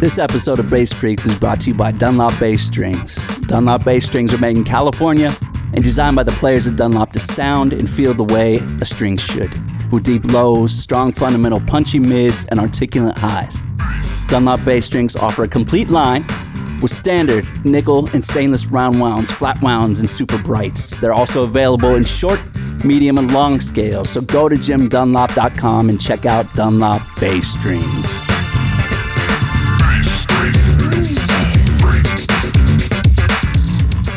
This episode of Bass Freaks is brought to you by Dunlop Bass Strings. Dunlop Bass Strings are made in California and designed by the players at Dunlop to sound and feel the way a string should, with deep lows, strong fundamental punchy mids, and articulate highs. Dunlop Bass Strings offer a complete line with standard nickel and stainless round wounds, flat wounds, and super brights. They're also available in short, medium, and long scales. So go to jimdunlop.com and check out Dunlop Bass Strings.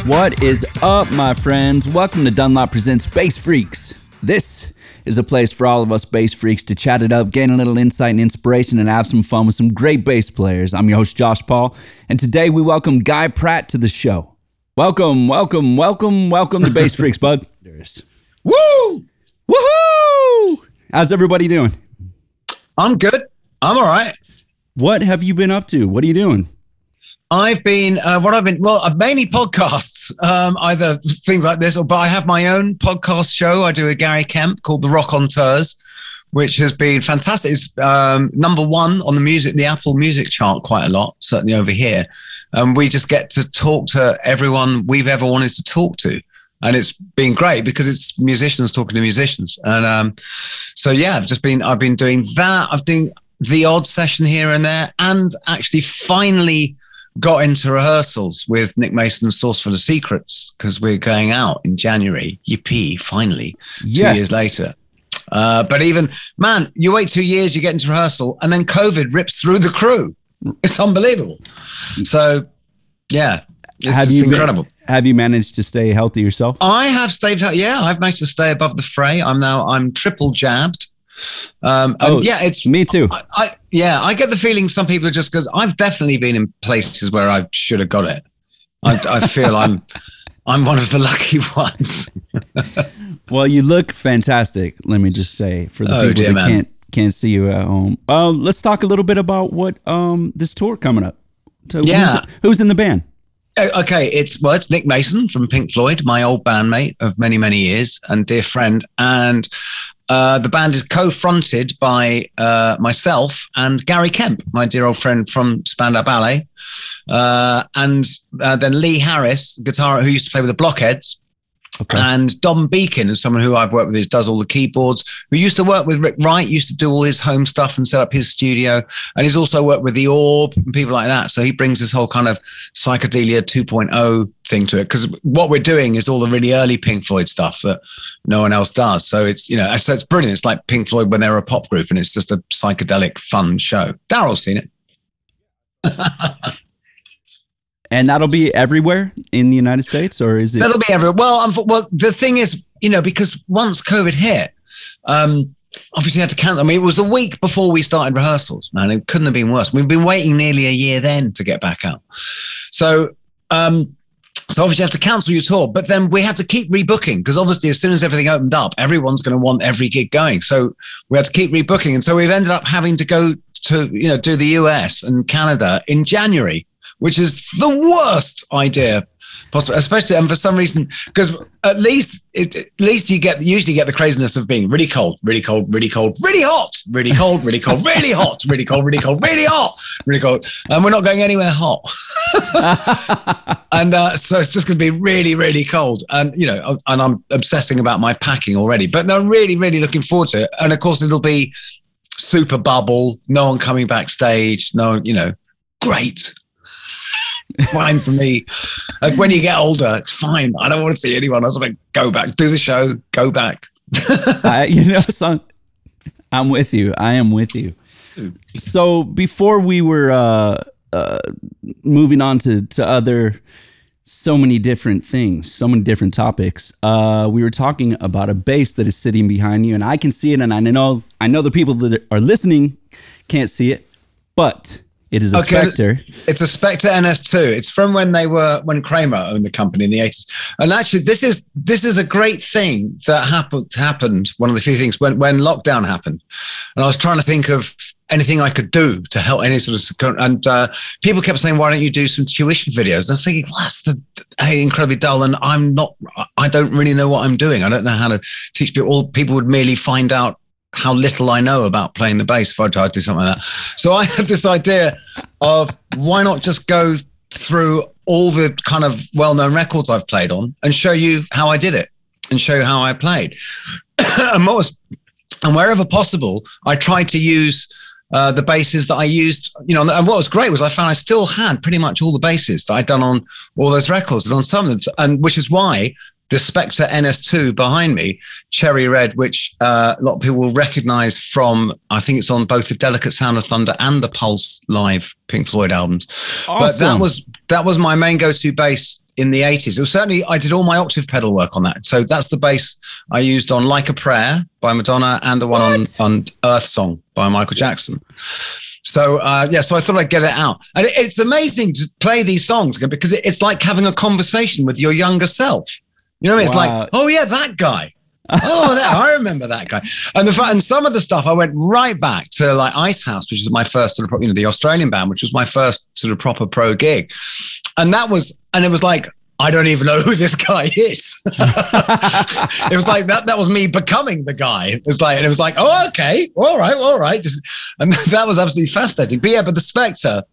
What is up, my friends? Welcome to Dunlop Presents Bass Freaks. This is a place for all of us bass freaks to chat it up, gain a little insight and inspiration, and have some fun with some great bass players. I'm your host, Josh Paul, and today we welcome Guy Pratt to the show. Welcome, welcome, welcome, welcome to Bass Freaks, bud. There's Woo! woohoo! How's everybody doing? I'm good. I'm all right. What have you been up to? What are you doing? I've been uh, what I've been well, uh, mainly podcasts, um, either things like this, or but I have my own podcast show. I do a Gary Kemp called The Rockonteurs, which has been fantastic. It's um, number one on the music, the Apple Music chart, quite a lot, certainly over here. And we just get to talk to everyone we've ever wanted to talk to. And it's been great because it's musicians talking to musicians. And um, so yeah, I've just been I've been doing that. I've doing the odd session here and there, and actually finally got into rehearsals with Nick Mason's Saucerful of Secrets because we're going out in January. Yippee, finally, Yes. two years later. Uh, but even, man, you wait two years, you get into rehearsal, and then COVID rips through the crew. It's unbelievable. So, yeah, it's have you been- incredible. have you managed to stay healthy yourself? I have stayed. Yeah, I've managed to stay above the fray. I'm now, I'm triple jabbed. Um, Oh, yeah, it's Me too. I, I yeah, I get the feeling some people are just because I've definitely been in places where I should have got it. I, I feel I'm I'm one of the lucky ones. Well, you look fantastic. Let me just say for the Oh, people that man. can't can't see you at home. Um, let's talk a little bit about what um this tour coming up. So Yeah. who's, who's in the band? Uh, okay, it's well, it's Nick Mason from Pink Floyd, my old bandmate of many many years and dear friend, and uh, the band is co-fronted by uh, myself and Gary Kemp, my dear old friend from Spandau Ballet, uh, and uh, then Lee Harris, guitar who used to play with the Blockheads, Okay. And Dom Beken is someone who I've worked with, who does all the keyboards, who used to work with Rick Wright, used to do all his home stuff and set up his studio. And he's also worked with the Orb and people like that. So he brings this whole kind of psychedelia 2.0 thing to it. Because what we're doing is all the really early Pink Floyd stuff that no one else does. So it's, you know, so it's brilliant. It's like Pink Floyd when they're a pop group and it's just a psychedelic, fun show. Daryl's seen it. and that'll be everywhere in the United States, or is it? That'll be everywhere. Well, um, well, the thing is, you know, because once COVID hit, um, obviously had to cancel. I mean, it was a week before we started rehearsals, man. It couldn't have been worse. We've been waiting nearly a year then to get back out. So, um, so obviously you have to cancel your tour, but then we had to keep rebooking because obviously as soon as everything opened up, everyone's going to want every gig going. So we had to keep rebooking, and so we've ended up having to go to you know do the US and Canada in January, which is the worst idea possible, especially and for some reason because at least it, at least you get usually get the craziness of being really cold, really cold, really cold, really hot, really cold, really cold, really hot, really cold, really cold, really hot, really cold, and we're not going anywhere hot. and uh, so it's just going to be really, really cold. And you know, and I'm obsessing about my packing already. But no, really, really looking forward to it. And of course, it'll be super bubble. No one coming backstage. No, one, you know, great. Fine for me. Like when you get older, it's fine. I don't want to see anyone. I just want to go back, do the show, go back. I, you know, so I'm with you. I am with you. So before we were uh, uh, moving on to to other so many different things, so many different topics, uh, we were talking about a bass that is sitting behind you, and I can see it, and I know I know the people that are listening can't see it, but it is a Okay. Spector. It's a Spector NS2. It's from when they were when Kramer owned the company in the 80s. And actually, this is this is a great thing that happened happened. One of the few things when when lockdown happened, and I was trying to think of anything I could do to help any sort of and uh, people kept saying, "Why don't you do some tuition videos?" And I was thinking, well, that's the hey, incredibly dull, and I'm not. I don't really know what I'm doing. I don't know how to teach people. All people would merely find out how little I know about playing the bass if I tried to do something like that. So I had this idea of why not just go through all the kind of well-known records I've played on and show you how I did it and show you how I played. and was, and wherever possible, I tried to use uh, the bases that I used, you know, and what was great was I found I still had pretty much all the bases that I'd done on all those records and on some of them, and which is why the Spector NS2 behind me, Cherry Red, which uh, a lot of people will recognize from, I think it's on both the Delicate Sound of Thunder and the Pulse Live Pink Floyd albums. Awesome. But that was that was my main go-to bass in the 80s. It was certainly I did all my octave pedal work on that. So that's the bass I used on Like a Prayer by Madonna and the one on, on Earth Song by Michael Jackson. So uh, yeah, so I thought I'd get it out, and it's amazing to play these songs because it's like having a conversation with your younger self. You know, what I mean? it's wow. like, oh yeah, that guy. oh, that, I remember that guy. And the and some of the stuff I went right back to like Icehouse, which is my first sort of you know the Australian band, which was my first sort of proper pro gig, and that was and it was like I don't even know who this guy is. it was like that. That was me becoming the guy. It was like, and it was like, oh, okay, all right, all right, and that was absolutely fascinating. But yeah, but the Spector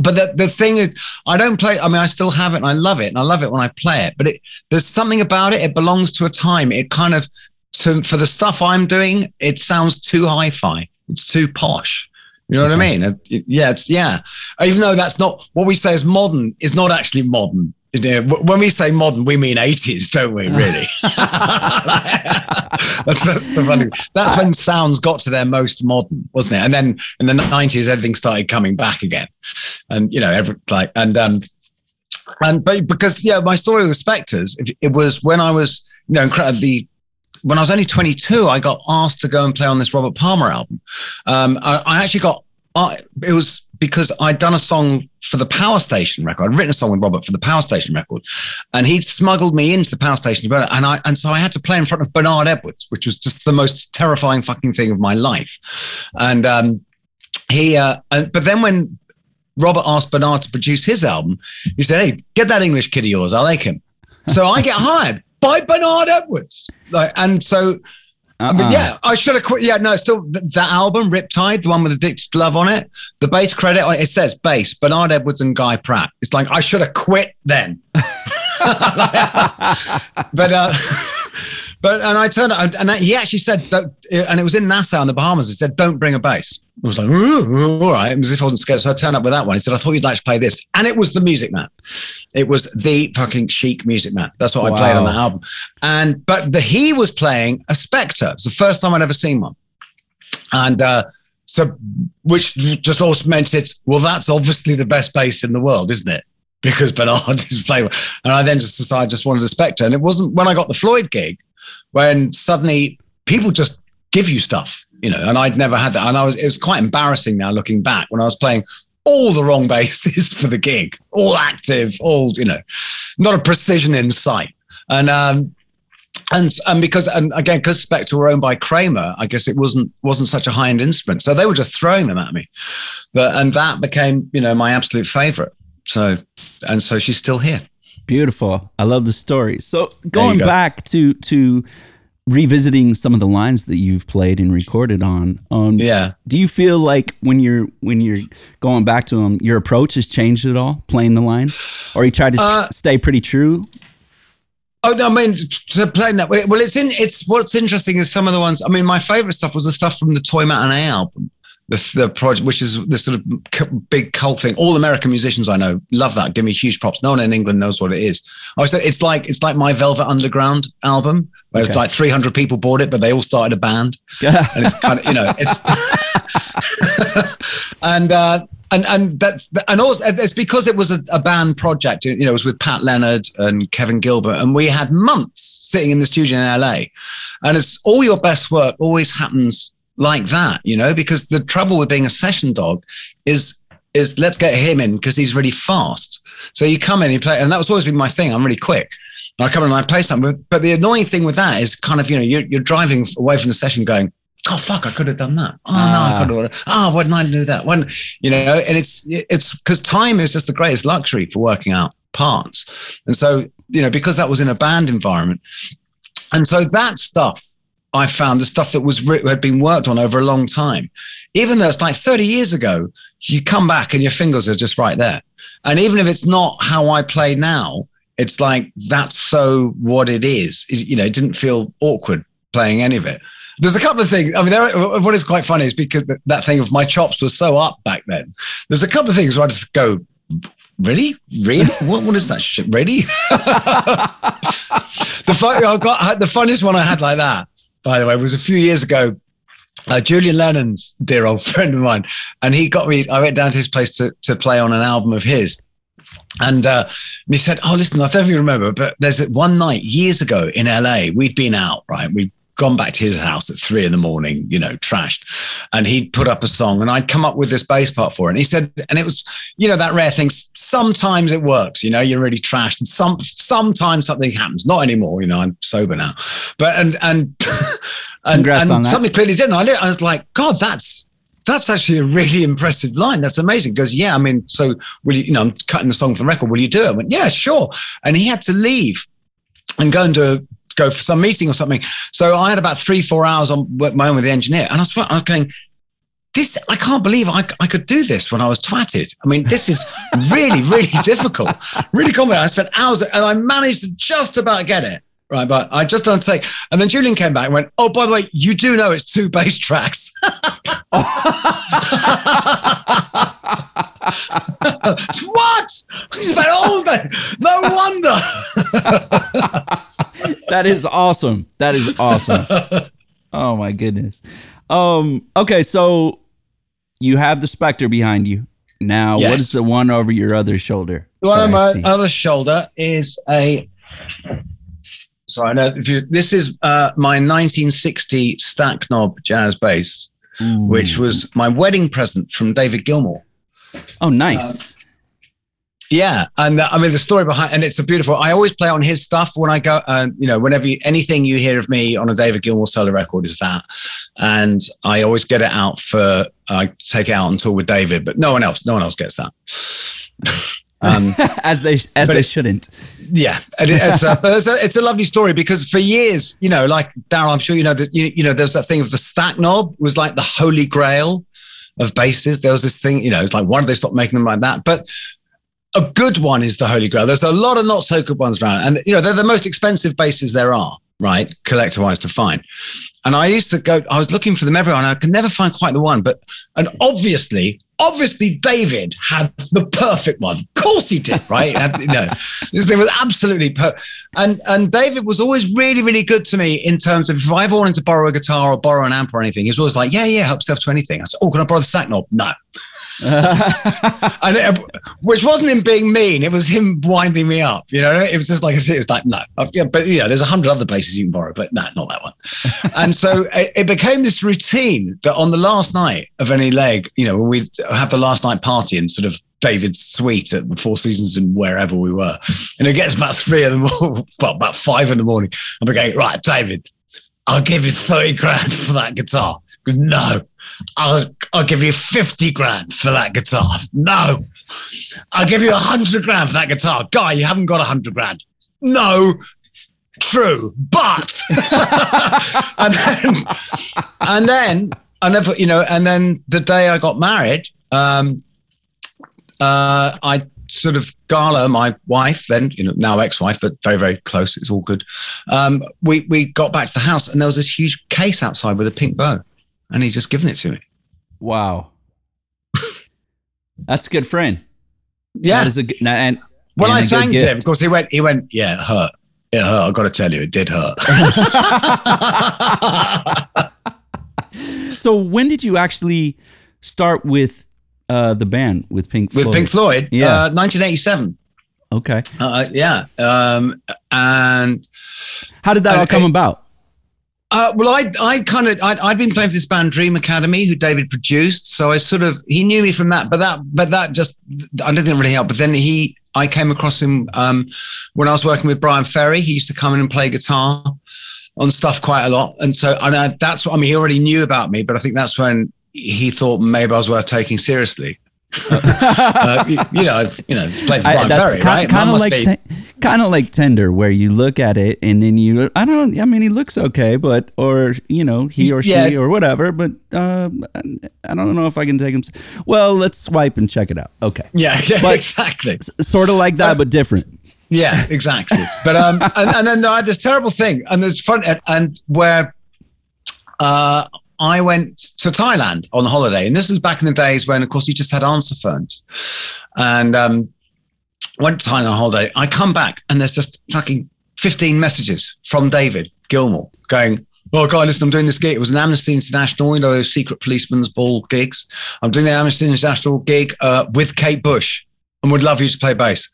but the, the thing is i don't play i mean i still have it and i love it and i love it when i play it but it, there's something about it it belongs to a time. It kind of to, for the stuff i'm doing it sounds too hi-fi. It's too posh. You know okay. what i mean? It, yeah it's yeah. Even though that's not what we say is modern is not actually modern when we say modern, we mean 80s, don't we? Really? that's, that's the funny. That's when sounds got to their most modern, wasn't it? And then in the 90s, everything started coming back again, and you know, every like and um, and but because yeah, my story with Spectors, it, it was when I was you know incredibly when I was only 22, I got asked to go and play on this Robert Palmer album. Um, I, I, actually got, I, it was because I'd done a song for the Power Station record. I'd written a song with Robert for the Power Station record, and he'd smuggled me into the Power Station, and I and so I had to play in front of Bernard Edwards, which was just the most terrifying fucking thing of my life. And um, he, uh, but then when Robert asked Bernard to produce his album, he said, "Hey, get that English kid of yours. I like him." So I get hired by Bernard Edwards, like, and so uh-uh. I mean, yeah, I should have quit. Yeah, no, still that album, Riptide, the one with Addicted Love on it, the bass credit on it, it says bass, Bernard Edwards and Guy Pratt. It's like, I should have quit then. but, uh, but, and I turned and he actually said, that, and it was in Nassau in the Bahamas, he said, don't bring a bass. I was like, all right, as if I wasn't scared. So I turned up with that one. He said, I thought you'd like to play this. And it was the Music Man. It was the fucking chic Music Man. That's what wow. I played on the album. And, but the, he was playing a Spector. It's the first time I'd ever seen one. And, uh, so, which just also meant it's, well, that's obviously the best bass in the world, isn't it? Because Bernard is playing. And I then just decided I just wanted a Spector. And it wasn't when I got the Floyd gig when suddenly people just give you stuff you know, and I'd never had that. And I was, it was quite embarrassing now looking back when I was playing all the wrong basses for the gig, all active, all, you know, not a precision in sight. And, um, and and because and again because Spector were owned by Kramer, I guess it wasn't wasn't such a high end instrument, so they were just throwing them at me, but and that became you know my absolute favorite. So and so she's still here. Beautiful. I love the story. So going go. back to to revisiting some of the lines that you've played and recorded on um yeah do you feel like when you're when you're going back to them your approach has changed at all playing the lines or you try to uh, stay pretty true Oh no, I mean to playing that. Well, it's in. It's what's interesting is some of the ones. I mean, my favorite stuff was the stuff from the Toy Matinee album the, the project, which is this sort of big cult thing. All American musicians I know love that. Give me huge props. No one in England knows what it is. I said it's like it's like my Velvet Underground album, where okay. it's like 300 people bought it, but they all started a band, and it's kind of you know it's and uh, and and that's and also it's because it was a, a band project. You know, it was with Pat Leonard and Kevin Gilbert, and we had months sitting in the studio in LA, and it's all your best work always happens like that, you know, because the trouble with being a session dog is is let's get him in because he's really fast. So you come in, you play, and that was always been my thing. I'm really quick. And I come in and I play something. But the annoying thing with that is kind of, you know, you're, you're driving away from the session going, oh fuck, I could have done that. Oh no, I ah. could have. Oh, why didn't I do that? When you know, and it's it's because time is just the greatest luxury for working out parts. And so you know, because that was in a band environment, and so that stuff I found the stuff that was had been worked on over a long time, even though it's like 30 years ago, you come back and your fingers are just right there. And even if it's not how I play now, it's like that's so what it is. you know, it didn't feel awkward playing any of it. There's a couple of things. I mean, there, what is quite funny is because that thing of my chops was so up back then. There's a couple of things where I just go, really, really, what, what is that shit? Really? the fun, I got the funniest one I had like that, by the way, it was a few years ago. Uh, Julian Lennon's dear old friend of mine, and he got me. I went down to his place to to play on an album of his, and uh, he said, "Oh, listen, I don't even remember, but there's one night years ago in LA. We'd been out, right? We gone back to his house at three in the morning, you know, trashed. And he'd put up a song and I'd come up with this bass part for it. And he said, and it was, you know, that rare thing. Sometimes it works, you know, you're really trashed. And some sometimes something happens. Not anymore, you know, I'm sober now. But and and and, and something clearly didn't. I, I was like, God, that's that's actually a really impressive line. That's amazing. Because yeah, I mean, so will you, you know, I'm cutting the song from the record. Will you do it? I went, yeah, sure. And he had to leave and go and do go for some meeting or something. So I had about three, four hours on my own with the engineer, and I was, I was going, this I can't believe I, I could do this when I was twatted. I mean, this is really, really difficult, really complicated. I spent hours and I managed to just about get it. Right, but I just don't take. And then Julian came back and went, "Oh, by the way, you do know it's two bass tracks." what? spent all day. No wonder. That is awesome. That is awesome. Oh my goodness. Um. Okay, so you have the Spector behind you. Now, yes. what is the one over your other shoulder? The one on my see? other shoulder is a. So I know if you. This is uh, my 1960 stack knob jazz bass, Ooh. which was my wedding present from David Gilmour. Oh, nice. Um, yeah, and uh, I mean the story behind, and it's a beautiful. I always play on his stuff when I go, and uh, you know, whenever you, anything you hear of me on a David Gilmour solo record is that, and I always get it out for I take it out on tour with David, but no one else, no one else gets that. Um, as they as they it, shouldn't. Yeah, it, it's, a, it's, a, it's, a, lovely story because for years, you know, like Daryl, I'm sure you know that you, you know there's that thing of the stack knob was like the holy grail of basses. There was this thing, you know, it's like why did they stop making them like that? But a good one is the Holy Grail. There's a lot of not so good ones around, and you know they're the most expensive bases there are, right? Collector wise to find. And I used to go. I was looking for them everywhere, and I could never find quite the one. But and obviously, obviously, David had the perfect one. Of course, he did, right? and, you know, this thing was absolutely perfect. And and David was always really, really good to me in terms of if I ever wanted to borrow a guitar or borrow an amp or anything, he was always like, "Yeah, yeah, help yourself to anything." I said, "Oh, can I borrow the stack knob?" No. and it, which wasn't him being mean; it was him winding me up. You know, it was just like it was like no, uh, yeah, but you know, there's a hundred other places you can borrow, but no, not that one. and so it, it, became this routine that on the last night of any leg, you know, when we have the last night party and sort of David's suite at the Four Seasons and wherever we were, and it gets about three in the morning, well, about five in the morning. I'm going right, David. I'll give you 30 grand for that guitar. No, I'll, I'll give you 50 grand for that guitar. No, I'll give you 100 grand for that guitar. Guy, you haven't got 100 grand. No, true, but. and then, and then, I never, you know, and then the day I got married, um, uh, I sort of Gala, my wife, then you know now ex-wife, but very very close. It's all good. Um, we we got back to the house, and there was this huge case outside with a pink bow and he's just given it to me. Wow, that's a good friend. Yeah, that is a good, and when I thanked him, of course, he went. He went. Yeah, it hurt. It hurt. I got to tell you, it did hurt. so when did you actually start with uh, the band with Pink Floyd? With Pink Floyd, yeah, uh, 1987. Okay. Uh, yeah. Um, and how did that all come about? Uh, well, I I kind of I'd, I'd been playing for this band Dream Academy, who David produced. So I sort of he knew me from that, but that but that just I didn't really help. But then he I came across him um, when I was working with Bryan Ferry. He used to come in and play guitar on stuff quite a lot, and so and I, that's what I mean. He already knew about me, but I think that's when he thought maybe I was worth taking seriously. uh, you, you, know, you know, played for Bryan Ferry, kind, right? Kind of like, kind of like Tinder, where you look at it and then you, I don't, I mean, he looks okay, but or you know, he or she Yeah. or whatever, but uh, I don't know if I can take him. Well, let's swipe and check it out. Okay, Yeah, yeah, exactly. sort of like that, but different. Yeah, exactly. But um, and, and then I had this terrible thing, and there's fun, and, and where uh, I went to Thailand on holiday, and this was back in the days when, of course, you just had answer phones, and um, went to Thailand on holiday. I come back, and there's just fucking 15 messages from David Gilmour going. Oh, guy, listen, I'm doing this gig. It was an Amnesty International, you know, those secret policeman's ball gigs. I'm doing the Amnesty International gig uh, with Kate Bush and would love you to play bass.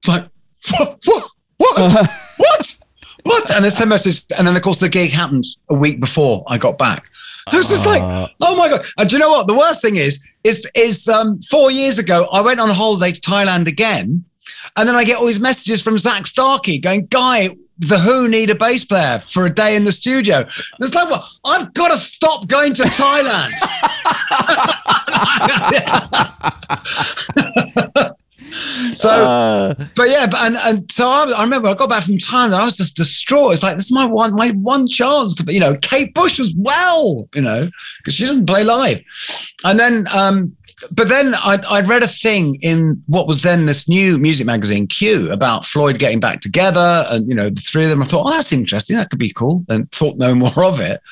It's like, what? What? What? what? What? And there's 10 messages. And then, of course, the gig happened a week before I got back. I was just like, Uh. oh my God. And do you know what? The worst thing is, is, is um, four years ago, I went on holiday to Thailand again. And then I get all these messages from Zak Starkey going, Guy, the Who need a bass player for a day in the studio. And it's like, well, I've got to stop going to Thailand. so, Uh, but yeah, but, and, and so I, I remember I got back from Thailand and I was just distraught. It's like, this is my one, my one chance to, you know, Kate Bush as well, you know, because she doesn't play live. And then, um, but then I'd, I'd read a thing in what was then this new music magazine Q about Floyd getting back together and, you know, the three of them. I thought, oh, that's interesting. That could be cool. And thought no more of it.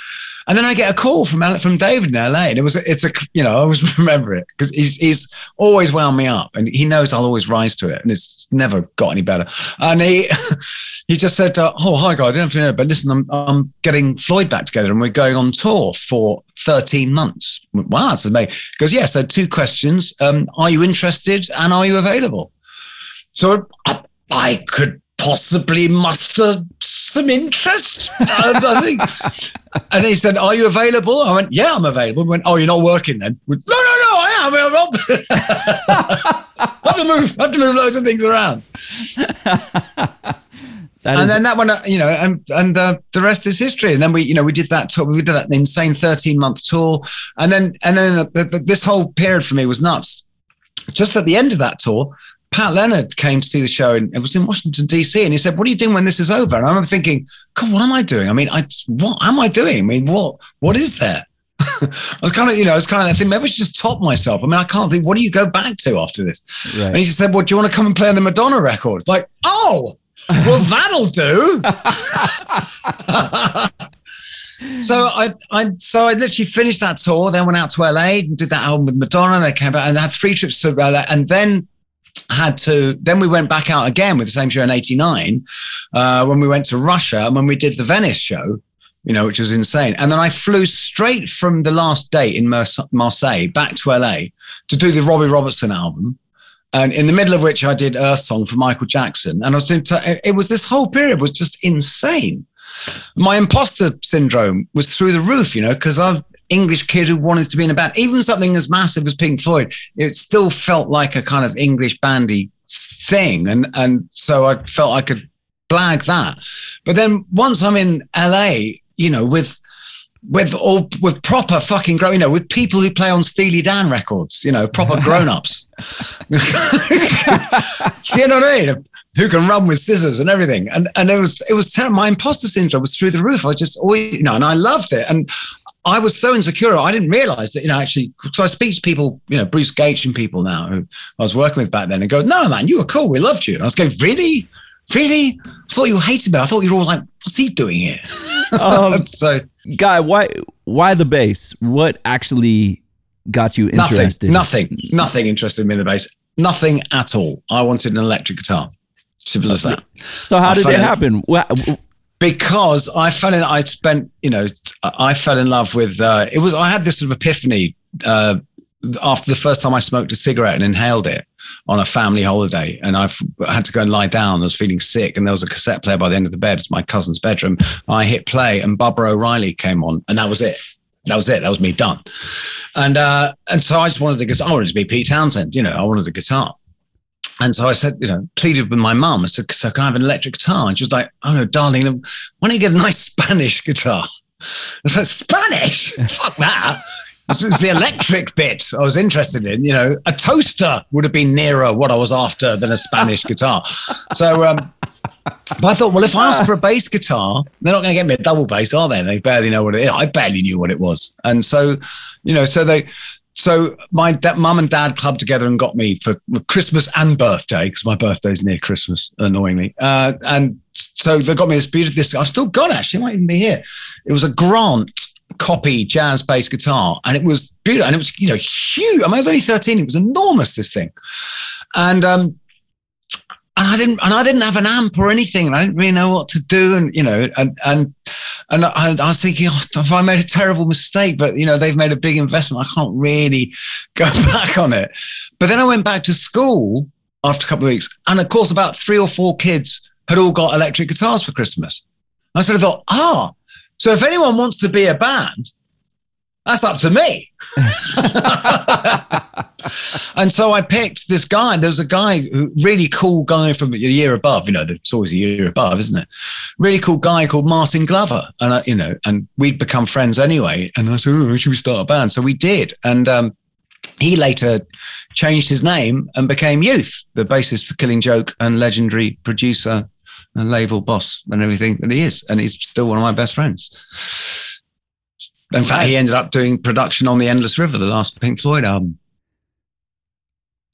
And then I get a call from from David in LA, and it was it's a you know I always remember it because he's he's always wound me up, and he knows I'll always rise to it, and it's never got any better. And he he just said, uh, "Oh hi guy, I don't know if you know, but listen, I'm I'm getting Floyd back together, and we're going on tour for 13 months." Wow, that's amazing. Goes, "Yeah." So two questions: um, Are you interested, and are you available? So I, I could possibly muster some interest. I, I think. And he said, "Are you available?" I went, "Yeah, I'm available." He went, "Oh, you're not working then?" Went, no, no, no, I am. I'm not. I have to move. I have to move loads of things around. that and then that one, uh, you know, and and uh, the rest is history. And then we, you know, we did that tour. We did that insane 13 month tour, and then and then uh, this whole period for me was nuts. Just at the end of that tour, Pat Leonard came to see the show, and it was in Washington D.C. And he said, "What are you doing when this is over?" And I remember thinking, "God, what am I doing? I mean, I what am I doing? I mean, what what is there?" I was kind of, you know, I was kind of thinking maybe I should just top myself. I mean, I can't think. What do you go back to after this? And he just said, Well, do you want to come and play on the Madonna record? Like, oh, well, that'll do. so I, I, so I literally finished that tour, then went out to LA and did that album with Madonna. They came back and I had three trips to LA, and then had to. Then we went back out again with the same show in '89 uh, when we went to Russia and when we did the Venice show. You know, which was insane. And then I flew straight from the last date in Marseille back to LA to do the Robbie Robertson album and in the middle of which I did Earth Song for Michael Jackson. And I was t- it was this whole period was just insane. My imposter syndrome was through the roof, you know, because I'm English kid who wanted to be in a band. Even something as massive as Pink Floyd, it still felt like a kind of English bandy thing. And and so I felt I could blag that. But then once I'm in LA, you know, with with all with proper fucking grown, you know, with people who play on Steely Dan records, you know, proper grown-ups. you know what I mean? Who can run with scissors and everything. And and it was it was terrible. My imposter syndrome was through the roof. I was just always, you know, and I loved it. And I was so insecure. I didn't realize that, you know, actually, so I speak to people, you know, Bruce Gaitsch and people now who I was working with back then and go, no, man, you were cool. We loved you. And I was going, really? Really? I thought you hated me. I thought you were all like, what's he doing here? Um, so guy, why why the bass? What actually got you interested? nothing, nothing nothing interested me in the bass. Nothing at all. I wanted an electric guitar. Simple as that. So how I did it happen? Wha- because I fell in. I spent, you know, I fell in love with. Uh, it was. I had this sort of epiphany uh, after the first time I smoked a cigarette and inhaled it on a family holiday, and I had to go and lie down. I was feeling sick, and there was a cassette player by the end of the bed. It's my cousin's bedroom. I hit play, and Baba O'Riley came on, and that was it. That was it. That was me done. And uh, and so I just wanted to. I wanted to be Pete Townshend. You know, I wanted a guitar. And so I said, you know, pleaded with my mum. I said, so can I have an electric guitar? And she was like, oh no, darling, why don't you get a nice Spanish guitar? I like, Spanish? Fuck that. This was the electric bit I was interested in. You know, a toaster would have been nearer what I was after than a Spanish guitar. So, um, but I thought, well, if I ask for a bass guitar, they're not going to get me a double bass, are they? They barely know what it is. I barely knew what it was, and so, you know, so they, so my mum and dad clubbed together and got me for Christmas and birthday because my birthday's near Christmas, annoyingly. Uh, and so they got me this beautiful. This I've still got actually, it might even be here. It was a Grant copy jazz bass guitar, and it was beautiful. And it was you know huge. I mean, I was only thirteen. It was enormous. This thing, and um, and I didn't and I didn't have an amp or anything, and I didn't really know what to do, and you know, and and and I, I was thinking, oh, have I made a terrible mistake? But you know, they've made a big investment. I can't really go back on it. But then I went back to school after a couple of weeks, and of course, about three or four kids had all got electric guitars for Christmas. I sort of thought, ah, so if anyone wants to be a band, that's up to me. and so I picked this guy. There was a guy, who, really cool guy from a year above. You know, it's always a year above, isn't it? Really cool guy called Martin Glover, and I, you know, and we'd become friends anyway. And I said, "Oh, should we start a band?" So we did, and um, he later changed his name and became Youth, the bassist for Killing Joke and legendary producer and label boss and everything that he is. And he's still one of my best friends. In fact, he ended up doing production on the Endless River, the last Pink Floyd album.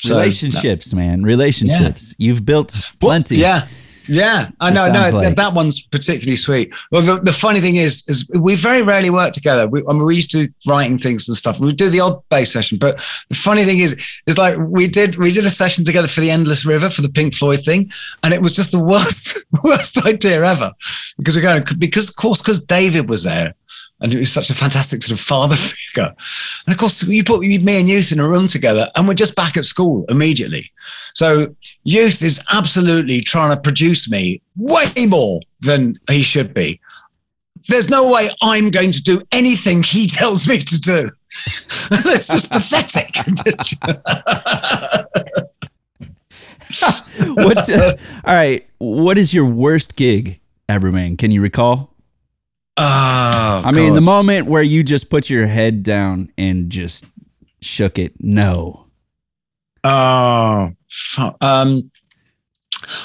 So, relationships, no. man, relationships. Yeah. You've built plenty. Yeah, yeah. I know. No, like. that one's particularly sweet. Well, the, the, funny thing is, is we very rarely work together. We, I mean, we used to writing things and stuff. We do the odd bass session, but the funny thing is, is like we did we did a session together for the Endless River for the Pink Floyd thing, and it was just the worst worst idea ever because we're going because of course because David was there and he was such a fantastic sort of father figure. And of course, you put me and Youth in a room together, and we're just back at school immediately. So Youth is absolutely trying to produce me way more than he should be. There's no way I'm going to do anything he tells me to do. it's just pathetic. What's uh, all right? What is your worst gig ever, man? Can you recall? Oh, I mean, the moment where you just put your head down and just shook it. No. Oh, um,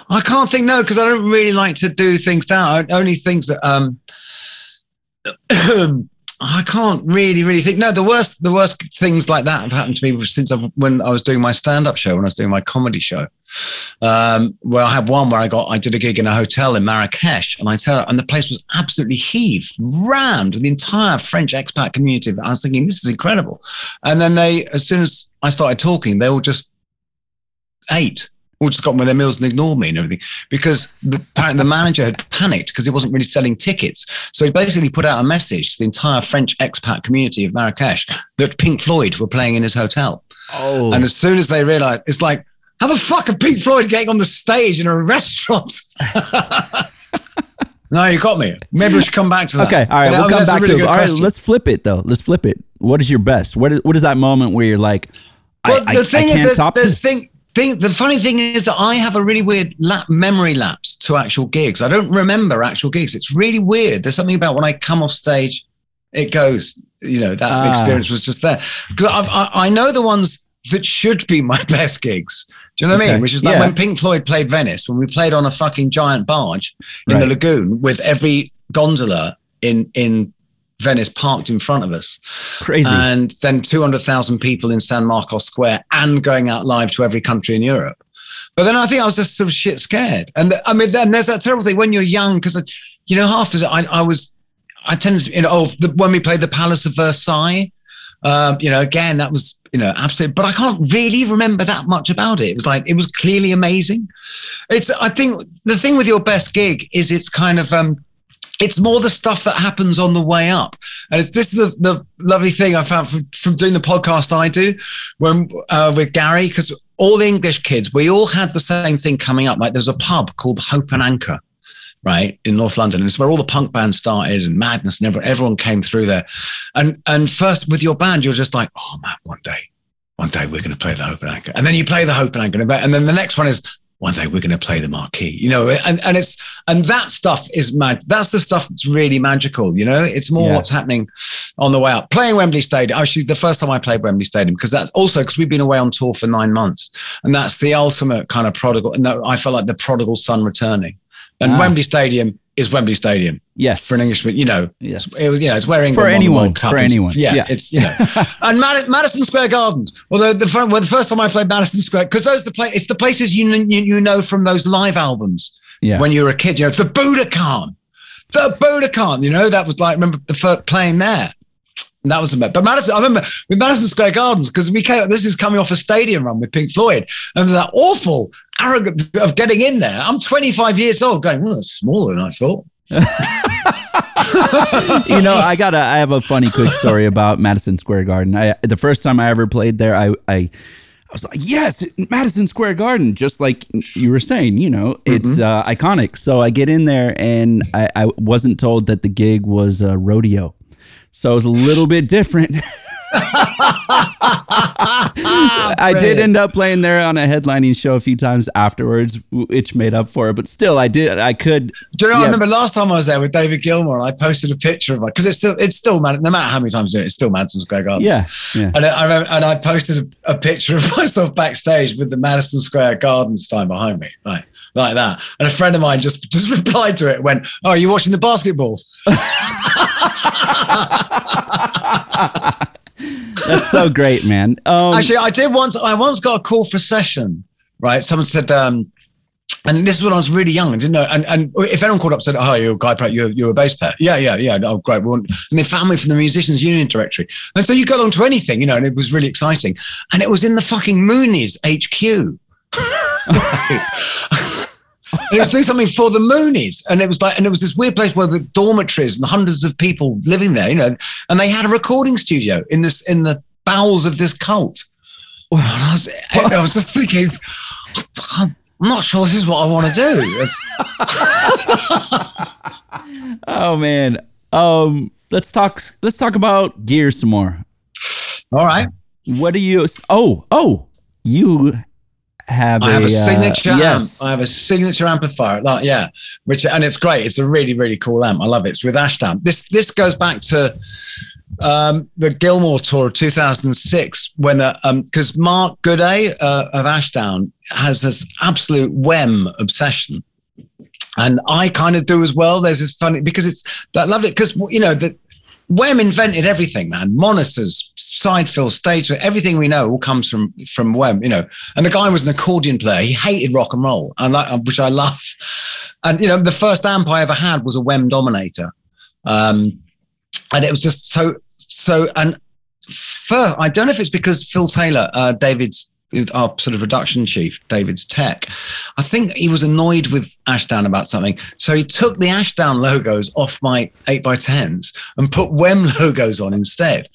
I can't think no because I don't really like to do things down. Only things that um, I can't really, really think. No, the worst, the worst things like that have happened to me since I've, when I was doing my stand-up show, when I was doing my comedy show. Um, where I had one where I got, I did a gig in a hotel in Marrakesh, and I tell, and the place was absolutely heaved, rammed, with the entire French expat community. I was thinking, this is incredible. And then they, as soon as I started talking, they all just ate all just got on with their meals and ignored me and everything because the, apparently the manager had panicked because he wasn't really selling tickets. So he basically put out a message to the entire French expat community of Marrakesh that Pink Floyd were playing in his hotel. Oh. And as soon as they realized, it's like, how the fuck are Pink Floyd getting on the stage in a restaurant? no, you got me. Maybe we should come back to that. Okay, all right, we'll come back really to it. All right, let's flip it though. Let's flip it. What is your best? What is what is that moment where you're like, well, I, the thing I, I can't is, top there's, this? Thing, thing, the funny thing is that I have a really weird lap, memory lapse to actual gigs. I don't remember actual gigs. It's really weird. There's something about when I come off stage, it goes. You know that ah. experience was just there because I, I know the ones that should be my best gigs. Do you know what okay. I mean? Which is like yeah. when Pink Floyd played Venice, when we played on a fucking giant barge in right. the lagoon with every gondola in in Venice parked in front of us. Crazy. And then 200,000 people in San Marcos Square and going out live to every country in Europe. But then I think I was just sort of shit scared. And the, I mean, then there's that terrible thing when you're young, because, you know, half the I, I was, I tended to, you know, oh, the, when we played the Palace of Versailles, um, you know, again, that was, you know, absolutely, but I can't really remember that much about it. It was like, it was clearly amazing. It's, I think the thing with your best gig is it's kind of, um, it's more the stuff that happens on the way up. And this is the, the lovely thing I found from, from doing the podcast I do when uh, with Gary, because all the English kids, we all had the same thing coming up. Like there's a pub called Hope and Anchor, right, in North London. And it's where all the punk bands started and Madness and everyone, everyone came through there. And and first with your band, you're just like, oh man, one day, one day we're going to play the Hope and Anchor. And then you play the Hope and Anchor. And then the next one is one day we're going to play the marquee, you know, and, and it's, and that stuff is mad. That's the stuff that's really magical, you know, it's more yeah. what's happening on the way up. Playing Wembley Stadium, actually, the first time I played Wembley Stadium, because that's also because we've been away on tour for nine months. And that's the ultimate kind of prodigal. And I felt like the prodigal son returning And Ah. Wembley Stadium is Wembley Stadium Yes. for an Englishman. You know, Yes. it was, you know, it's where England For anyone, for anyone. Yeah, Yeah. it's you know, and Mad- Madison Square Gardens. Although the fir- well, the first time I played Madison Square, because those the play, it's the places you, you you know from those live albums Yeah. when you were a kid. You know, the Budokan, the Budokan. You know, that was like remember the first playing there. And that was the but Madison. I remember with Madison Square Gardens because we came. This is coming off a stadium run with Pink Floyd, and there's that awful arrogant of getting in there. I'm 25 years old, going, well, it's smaller than I thought. you know, I got to I have a funny quick story about Madison Square Garden. I the first time I ever played there, I I I was like, yes, Madison Square Garden, just like you were saying, you know, it's uh, iconic. So I get in there and I, I wasn't told that the gig was a rodeo. So it was a little bit different. I did end up playing there on a headlining show a few times afterwards, which made up for it. But still, I did. I could. Do you know? I remember last time I was there with David Gilmour, and I posted a picture of it because it's still, it's still, no matter how many times you do it, it's still Madison Square Garden. Yeah, yeah. And I, I remember, and I posted a, a picture of myself backstage with the Madison Square Garden sign behind me, like like that. And a friend of mine just just replied to it, went, "Oh, are you watching the basketball?" That's so great, man. Um, Actually, I did once. I once got a call for session. Right, someone said, um, and this is when I was really young. I didn't know. And, and if anyone called up and said, "Oh, you're a guy, player, you're you're a bass player," yeah, yeah, yeah. Oh, great. We want, and they found me from the Musicians Union directory, and so you go along to anything, you know, and it was really exciting. And it was in the fucking Moonies HQ. It was doing something for the Moonies, and it was like, and it was this weird place where with dormitories and hundreds of people living there, you know, and they had a recording studio in this in the bowels of this cult. And I was, I was just thinking, I'm not sure this is what I want to do. Oh man. Um let's talk let's talk about gear some more. all right, What do you Oh, oh, you have I have a uh, signature yes. amp. I have a signature amplifier. Like, yeah, which and it's great. It's a really really cool amp. I love it. It's with Ashdown. This this goes back to um, the Gilmour tour of 2006 when um, because Mark Gooday uh, of Ashdown has this absolute Wem obsession. And I kind of do as well. There's this funny because it's that lovely because you know that Wem invented everything, man. Monitors, side fill, stage, everything we know all comes from from Wem, you know. And the guy was an accordion player. He hated rock and roll, and like, which I love. And you know, the first amp I ever had was a Wem Dominator, um, and it was just so so. And first, I don't know if it's because Phil Taylor, uh, David's our sort of production chief, David's tech. I think he was annoyed with Ashdown about something. So he took the Ashdown logos off my 8x10s and put WEM logos on instead.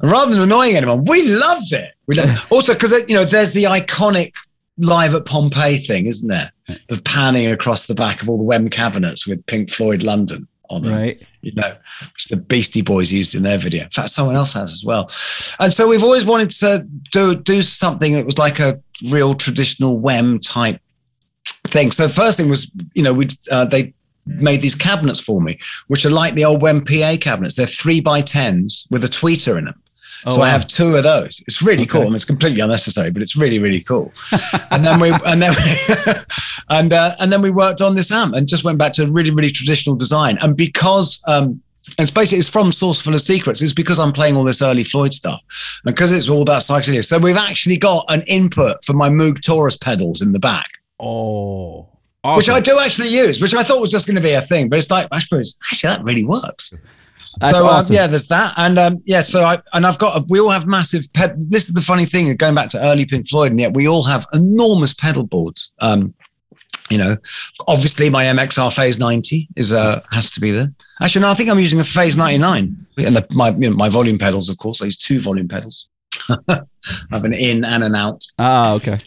And rather than annoying anyone, we loved it. We loved also because you know there's the iconic live at Pompeii thing, isn't there? Of panning across the back of all the WEM cabinets with Pink Floyd London on them right. you know, which the Beastie Boys used in their video. In fact, someone else has as well. And so we've always wanted to do do something that was like a real traditional Wem type thing. So first thing was, you know, we uh, they made these cabinets for me, which are like the old Wem PA cabinets. They're three by tens with a tweeter in them. Oh, so I have two of those. It's really cool. Okay. I mean, it's completely unnecessary, but it's really, really cool. and then we and then we, and uh, and then we worked on this amp and just went back to really, really traditional design. And because um, and it's basically it's from Saucerful of Secrets. It's because I'm playing all this early Floyd stuff, and because it's all that psychedelic. So we've actually got an input for my Moog Taurus pedals in the back, Oh. which I do actually use, which I thought was just going to be a thing, but it's like I suppose actually that really works. That's so, um, awesome. yeah, there's that, and um, yeah, so I and I've got a, we all have massive ped. This is the funny thing going back to early Pink Floyd, and yet we all have enormous pedal boards. Um, you know, obviously my MXR Phase 90 is uh has to be there. Actually, no, I think I'm using a Phase 99, and the, my you know, my volume pedals, of course. I use two volume pedals. I have an in and an out Ah, okay.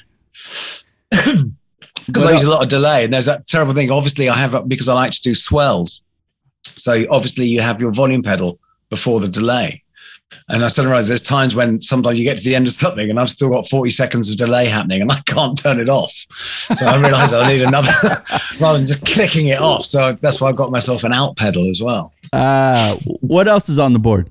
because I use a lot of delay, and there's that terrible thing. Obviously, I have because I like to do swells. So obviously, you have your volume pedal before the delay. And I suddenly realize there's times when sometimes you get to the end of something and I've still got 40 seconds of delay happening and I can't turn it off. So I realize I need another rather than just clicking it off. So that's why I've got myself an out pedal as well. Uh, what else is on the board?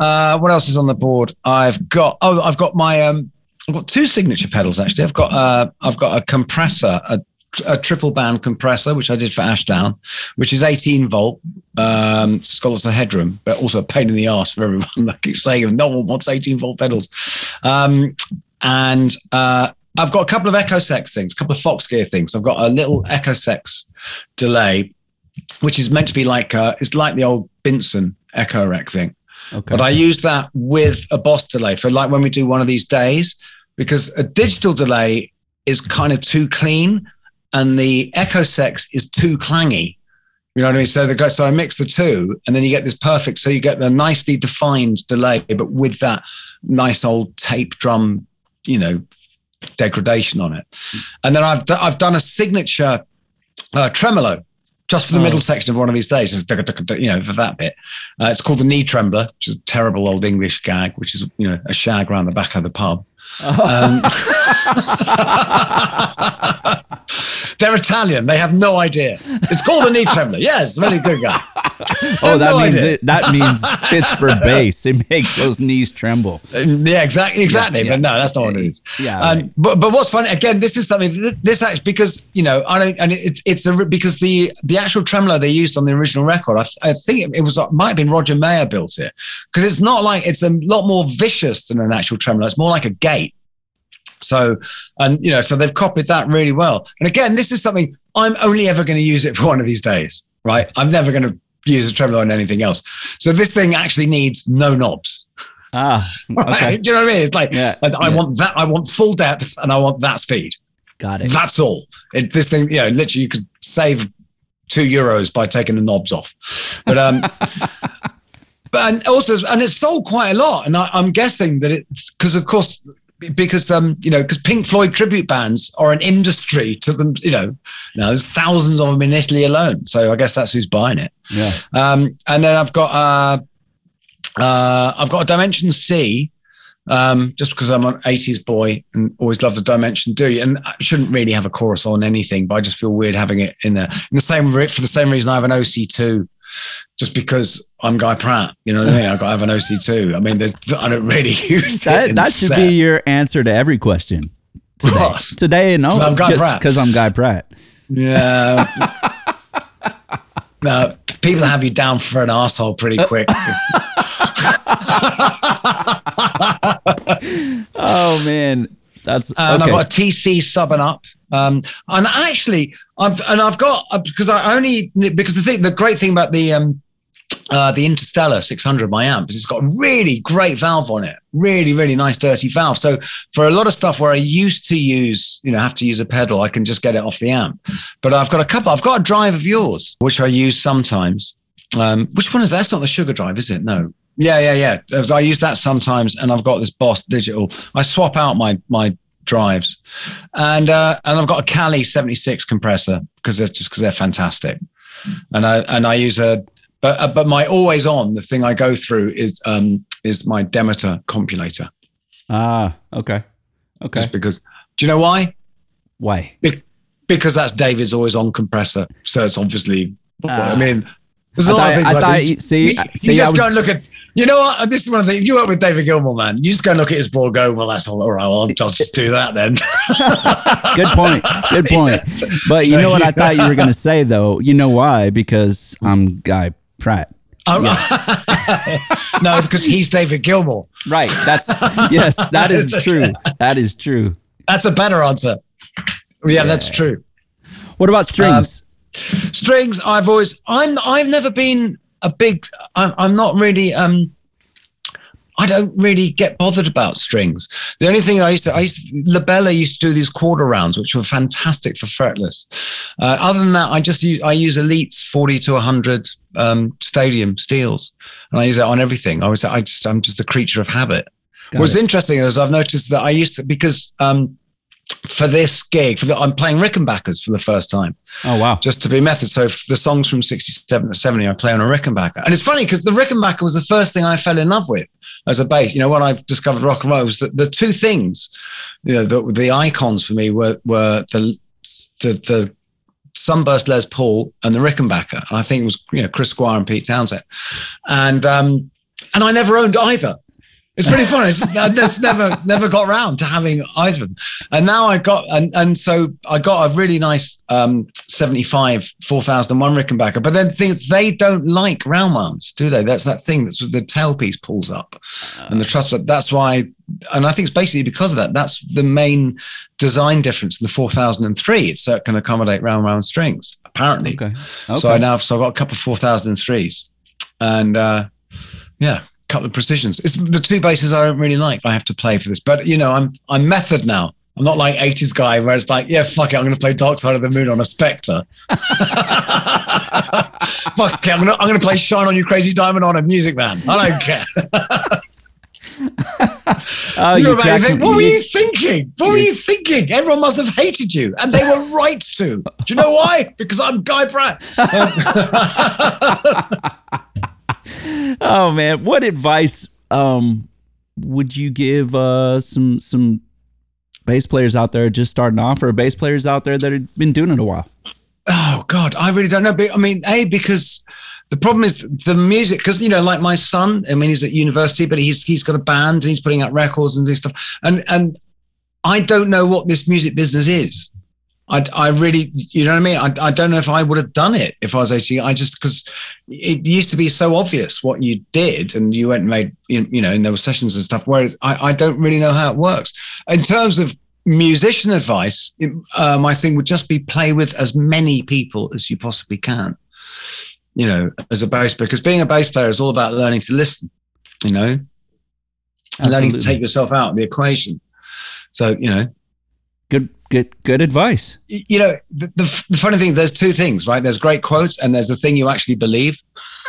Uh, what else is on the board? I've got oh, I've got my um, I've got two signature pedals actually. I've got uh, I've got a compressor, a a triple band compressor, which I did for Ashdown, which is 18 volt. Um, it's got lots of headroom, but also a pain in the ass for everyone. I keep saying no one wants 18 volt pedals. Um, and uh, I've got a couple of Echosex things, a couple of Fox Gear things. I've got a little Echosex delay, which is meant to be like uh, it's like the old Binson Echorec thing. Okay. But I use that with a Boss delay for like when we do one of these days, because a digital delay is kind of too clean and the Echosex is too clangy. You know what I mean? So the so I mix the two, and then you get this perfect. So you get the nicely defined delay, but with that nice old tape drum, you know, degradation on it. And then I've I've done a signature uh, tremolo just for the oh. middle section of one of these days, you know, for that bit. Uh, it's called the knee trembler, which is a terrible old English gag, which is you know a shag around the back of the pub. Um, they're Italian. They have no idea. It's called a knee trembler. Yes, very good guy. oh, that no means it, that means it's for bass. It makes those knees tremble. Yeah, exactly, exactly. Yeah, yeah. But no, that's not what it is. Yeah. Um, right. but but what's funny again? This is something. This actually because you know I don't and it's it's a, because the the actual tremolo they used on the original record. I, I think it, it was might have been Roger Mayer built it because it's not like it's a lot more vicious than an actual tremolo. It's more like a gate. So, and you know, so they've copied that really well. And again, this is something I'm only ever going to use it for one of these days, right? I'm never going to use a tremolo on anything else. So this thing actually needs no knobs. Ah, okay. Do you know what I mean? It's like yeah, I, yeah. want that. I want full depth, and I want that speed. Got it. That's all. It, this thing, you know, literally, you could save two euros by taking the knobs off. But um, but and also, and it's sold quite a lot, and I, I'm guessing that it's because, of course, because um you know because Pink Floyd tribute bands are an industry to them you know. Now there's thousands of them in Italy alone so I guess that's who's buying it. Yeah. Um and then I've got uh uh I've got a Dimension C um just because I'm an 80s boy and always love the Dimension D and I shouldn't really have a chorus on anything but I just feel weird having it in there. In the same for the same reason I have an OC2 just because I'm Guy Pratt. You know what I mean? I got to have an OC2. I mean, I don't really use that. That should set. be your answer to every question today. What? Today, no, I'm Guy just because I'm Guy Pratt. Yeah. no, people have you down for an asshole pretty uh, quick. oh man, that's and okay. I've got a TC Sub 'N' Up. Um, and actually, I've and I've got because I only because the thing the great thing about the um, uh, the Interstellar 600 my amp is it's got a really great valve on it, really really nice dirty valve. So for a lot of stuff where I used to use you know have to use a pedal, I can just get it off the amp. But I've got a couple. I've got a drive of yours which I use sometimes. Um, which one is that? That's not the sugar drive, is it? No. Yeah, yeah, yeah. I use that sometimes, and I've got this Boss digital. I swap out my my drives, and uh, and I've got a Cali seventy six compressor because they're just because they're fantastic, and I and I use a but uh, but my always on the thing I go through is um is my Demeter compulator. Ah, okay, okay. Just because do you know why? Why? Be- because that's David's always on compressor, so it's obviously. Uh, I mean, there's a lot thought, of things. I, I thought, you, see, you, see, you just was, go and look at you know what? This is one of the. If you work with David Gilmour, man, you just go and look at his board. Go, well, that's all. All right, well, I'll just do that then. Good point. Good point. But you know what I thought you were going to say, though. You know why? Because I'm Guy Pratt. Oh, yeah. no, because he's David Gilmour. Right. That's yes. That is true. That is true. That's a better answer. Yeah, yeah. that's true. What about strings? Um, strings. I've always. I'm. I've never been a big. I'm, I'm not really. Um, I don't really get bothered about strings. The only thing I used to, I used to, La Bella used to do these quarter rounds, which were fantastic for fretless. Uh, other than that, I just use, I use Elites 40 to 100 um, stadium steels, and I use it on everything. I was, I just, I'm just a creature of habit. Got What's it. interesting is I've noticed that I used to, because um, for this gig, for the, I'm playing Rickenbackers for the first time. Oh wow! Just to be method. So the songs from '67 to '70, I play on a Rickenbacker, and it's funny because the Rickenbacker was the first thing I fell in love with as a bass. You know, when I discovered rock and roll, was the, the two things, you know, the, the icons for me were were the the the Sunburst Les Paul and the Rickenbacker. And I think it was you know Chris Squire and Pete Townshend, and um, and I never owned either. It's pretty fun. It's I just never never got round to having eyes with them. And now I got and and so I got a really nice um 75 4001 Rickenbacker. But then things they don't like round wounds, do they? That's that thing that's the tailpiece pulls up and the truss. That's why and I think it's basically because of that. That's the main design difference in the 4003. It's that can accommodate round round strings, apparently. Okay. okay. So I now so I've got a couple of 4003s. And uh yeah, couple of precisions. It's the two basses I don't really like. I have to play for this, but you know, I'm I'm method now. I'm not like 80s guy where it's like, yeah, fuck it, I'm going to play Dark Side of the Moon on a Spector. fuck it, I'm going to I'm going to play Shine on You Crazy Diamond on a Music Man. I don't care. oh, you think, what were you thinking? What were you thinking? Everyone must have hated you, and they were right to. Do you know why? Because I'm Guy Pratt. oh man, what advice um, would you give uh, some some bass players out there just starting off, or bass players out there that have been doing it a while? Oh God, I really don't know. But I mean, a because the problem is the music because you know like my son i mean he's at university but he's he's got a band and he's putting out records and stuff and and i don't know what this music business is I, I really, you know what I mean? I, I don't know if I would have done it if I was 18. I just, because it used to be so obvious what you did and you went and made, you know, and there were sessions and stuff, whereas I, I don't really know how it works. In terms of musician advice, uh, my thing would just be play with as many people as you possibly can, you know, as a bass player, because being a bass player is all about learning to listen, you know, and Absolutely. learning to take yourself out of the equation. So, you know, good good good advice. You know the, the, the, funny thing there's two things right? There's great quotes and there's the thing you actually believe.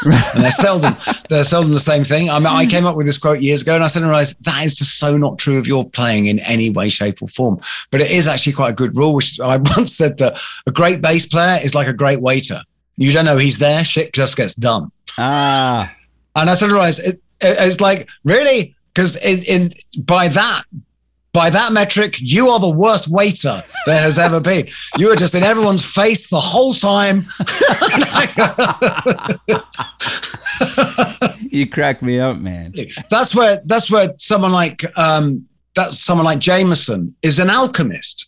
And they're seldom they're seldom the same thing. I mean i came up with this quote years ago and i suddenly realized that is just so not true of your playing in any way shape or form. But it is actually quite a good rule which i once said that a great bass player is like a great waiter. You don't know he's there shit just gets done. Ah. And i suddenly realized it, it, it's like really? Because in, in by that by that metric, you are the worst waiter there has ever been. You were just in everyone's face the whole time. you crack me up, man. That's where that's where someone like um, that's someone like Jamerson is an alchemist.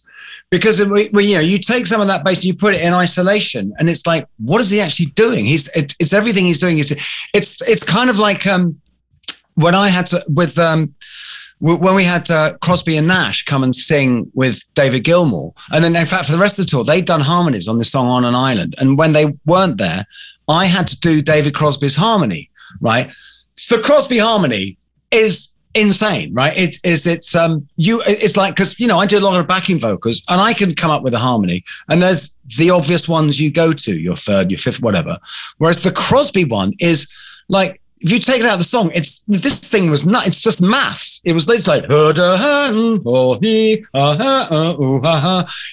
Because when you know you take some of that bass and you put it in isolation, and it's like, what is he actually doing? He's it, it's everything he's doing. It's it's it's kind of like um, when I had to with um, when we had uh, Crosby and Nash come and sing with David Gilmour, and then in fact for the rest of the tour they'd done harmonies on this song on an island, and when they weren't there, I had to do David Crosby's harmony. Right, the Crosby harmony is insane, right? It is it's um you it's like because you know I do a lot of backing vocals and I can come up with a harmony, and there's the obvious ones you go to, your third, your fifth, whatever. Whereas the Crosby one is like if you take it out of the song, it's this thing was not. It's just maths. It was it's like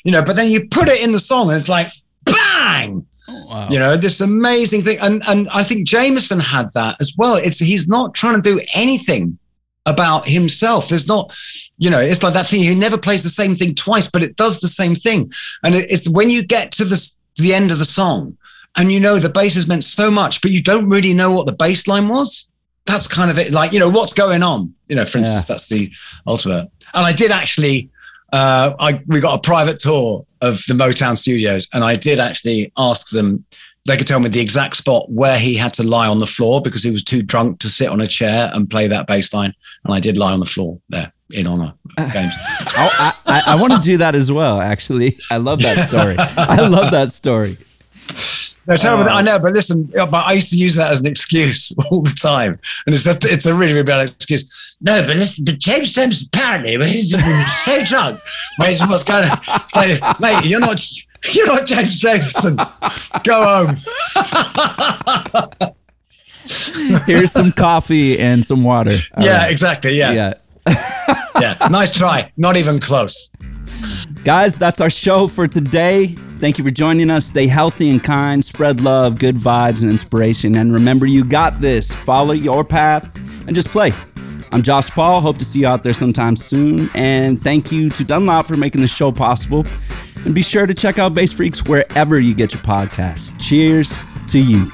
you know, but then you put it in the song and it's like bang. Oh, wow. You know, this amazing thing, and and I think Jamerson had that as well. It's he's not trying to do anything about himself. There's not, you know, it's like that thing. He never plays the same thing twice, but it does the same thing. And it's when you get to the the end of the song, and you know the bass has meant so much, but you don't really know what the bass line was. That's kind of it. Like, you know, what's going on? You know, for instance, yeah. that's the ultimate. And I did actually, uh, I we got a private tour of the Motown studios, and I did actually ask them. They could tell me the exact spot where he had to lie on the floor because he was too drunk to sit on a chair and play that bass line. And I did lie on the floor there in honor games. I, I, I want to do that as well. Actually, I love that story. I love that story. No, I um, know, but listen, but I used to use that as an excuse all the time, and it's a, it's a really, really bad excuse. No, but listen, but James James apparently he's so drunk. Mate, what's going on? It's like, mate, you're not you're not James Jamerson. Go home. Here's some coffee and some water. All yeah, right. exactly. Yeah. Yeah. yeah. Nice try. Not even close. Guys, that's our show for today. Thank you for joining us. Stay healthy and kind, spread love, good vibes, and inspiration. And remember, you got this. Follow your path and just play. I'm Josh Paul. Hope to see you out there sometime soon. And thank you to Dunlop for making the show possible. And be sure to check out Bass Freaks wherever you get your podcasts. Cheers to you.